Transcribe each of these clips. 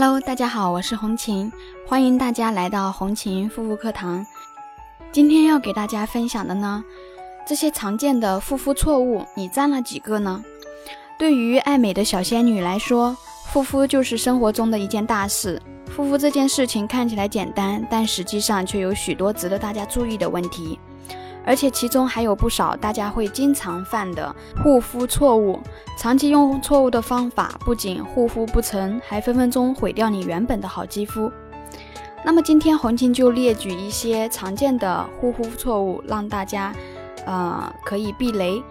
Hello，大家好，我是红琴，欢迎大家来到红琴护肤课堂。今天要给大家分享的呢，这些常见的护肤错误，你占了几个呢？对于爱美的小仙女来说，护肤就是生活中的一件大事。护肤这件事情看起来简单，但实际上却有许多值得大家注意的问题。而且其中还有不少大家会经常犯的护肤错误，长期用错误的方法，不仅护肤不成，还分分钟毁掉你原本的好肌肤。那么今天红琴就列举一些常见的护肤错误，让大家呃可以避雷。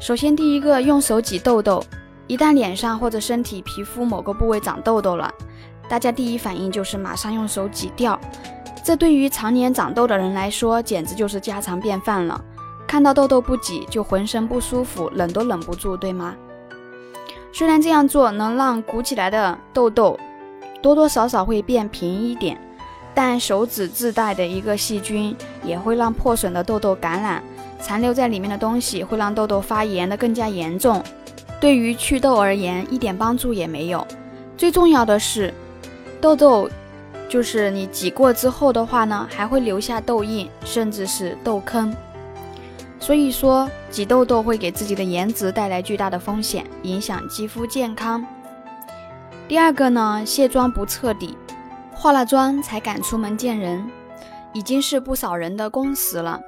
首先第一个，用手挤痘痘，一旦脸上或者身体皮肤某个部位长痘痘了，大家第一反应就是马上用手挤掉。这对于常年长痘的人来说，简直就是家常便饭了。看到痘痘不挤，就浑身不舒服，忍都忍不住，对吗？虽然这样做能让鼓起来的痘痘多多少少会变平一点，但手指自带的一个细菌也会让破损的痘痘感染，残留在里面的东西会让痘痘发炎的更加严重。对于祛痘而言，一点帮助也没有。最重要的是，痘痘。就是你挤过之后的话呢，还会留下痘印，甚至是痘坑。所以说，挤痘痘会给自己的颜值带来巨大的风险，影响肌肤健康。第二个呢，卸妆不彻底，化了妆才敢出门见人，已经是不少人的共识了。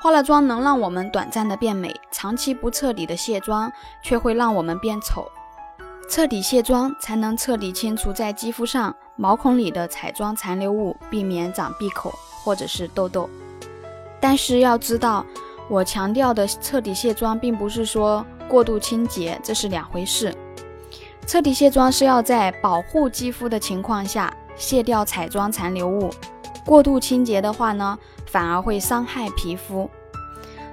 化了妆能让我们短暂的变美，长期不彻底的卸妆却会让我们变丑。彻底卸妆才能彻底清除在肌肤上。毛孔里的彩妆残留物，避免长闭口或者是痘痘。但是要知道，我强调的彻底卸妆，并不是说过度清洁，这是两回事。彻底卸妆是要在保护肌肤的情况下卸掉彩妆残留物，过度清洁的话呢，反而会伤害皮肤。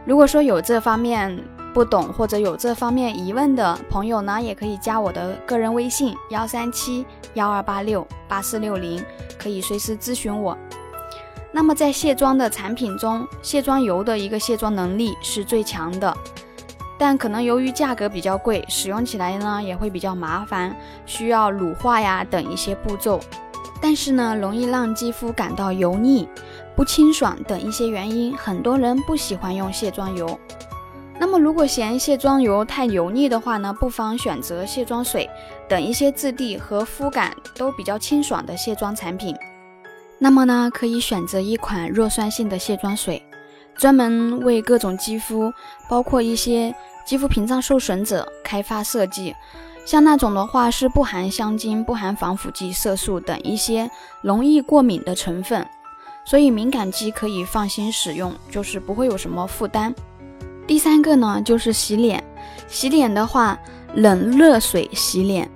如果说有这方面，不懂或者有这方面疑问的朋友呢，也可以加我的个人微信幺三七幺二八六八四六零，可以随时咨询我。那么在卸妆的产品中，卸妆油的一个卸妆能力是最强的，但可能由于价格比较贵，使用起来呢也会比较麻烦，需要乳化呀等一些步骤。但是呢，容易让肌肤感到油腻、不清爽等一些原因，很多人不喜欢用卸妆油。那么，如果嫌卸妆油太油腻的话呢，不妨选择卸妆水等一些质地和肤感都比较清爽的卸妆产品。那么呢，可以选择一款弱酸性的卸妆水，专门为各种肌肤，包括一些肌肤屏障受损者开发设计。像那种的话，是不含香精、不含防腐剂、色素等一些容易过敏的成分，所以敏感肌可以放心使用，就是不会有什么负担。第三个呢，就是洗脸。洗脸的话，冷热水洗脸。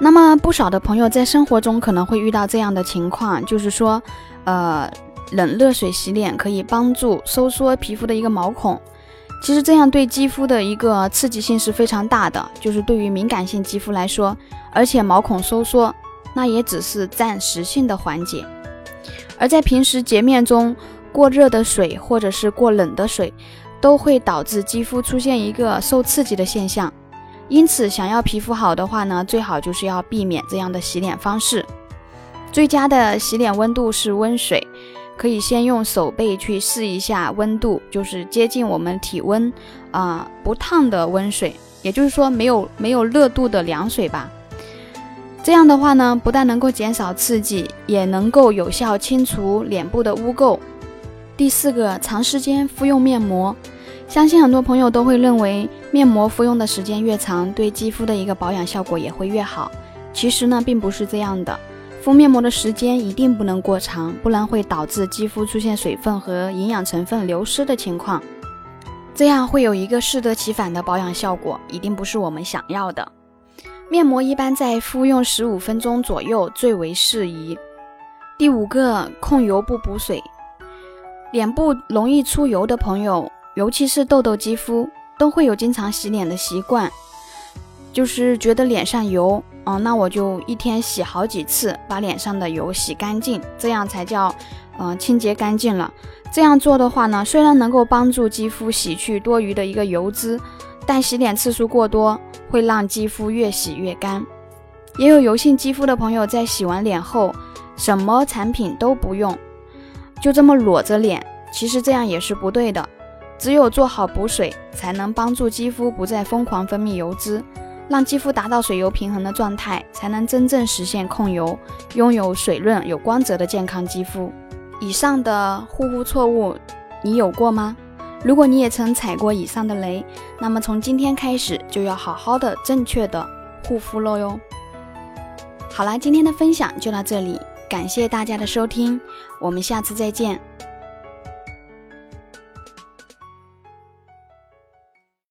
那么不少的朋友在生活中可能会遇到这样的情况，就是说，呃，冷热水洗脸可以帮助收缩皮肤的一个毛孔。其实这样对肌肤的一个刺激性是非常大的，就是对于敏感性肌肤来说，而且毛孔收缩，那也只是暂时性的缓解。而在平时洁面中，过热的水或者是过冷的水。都会导致肌肤出现一个受刺激的现象，因此想要皮肤好的话呢，最好就是要避免这样的洗脸方式。最佳的洗脸温度是温水，可以先用手背去试一下温度，就是接近我们体温啊不烫的温水，也就是说没有没有热度的凉水吧。这样的话呢，不但能够减少刺激，也能够有效清除脸部的污垢。第四个，长时间敷用面膜。相信很多朋友都会认为，面膜敷用的时间越长，对肌肤的一个保养效果也会越好。其实呢，并不是这样的。敷面膜的时间一定不能过长，不然会导致肌肤出现水分和营养成分流失的情况，这样会有一个适得其反的保养效果，一定不是我们想要的。面膜一般在敷用十五分钟左右最为适宜。第五个，控油不补水，脸部容易出油的朋友。尤其是痘痘肌肤都会有经常洗脸的习惯，就是觉得脸上油哦，那我就一天洗好几次，把脸上的油洗干净，这样才叫嗯清洁干净了。这样做的话呢，虽然能够帮助肌肤洗去多余的一个油脂，但洗脸次数过多会让肌肤越洗越干。也有油性肌肤的朋友在洗完脸后，什么产品都不用，就这么裸着脸，其实这样也是不对的。只有做好补水，才能帮助肌肤不再疯狂分泌油脂，让肌肤达到水油平衡的状态，才能真正实现控油，拥有水润有光泽的健康肌肤。以上的护肤错误，你有过吗？如果你也曾踩过以上的雷，那么从今天开始就要好好的、正确的护肤了哟。好啦，今天的分享就到这里，感谢大家的收听，我们下次再见。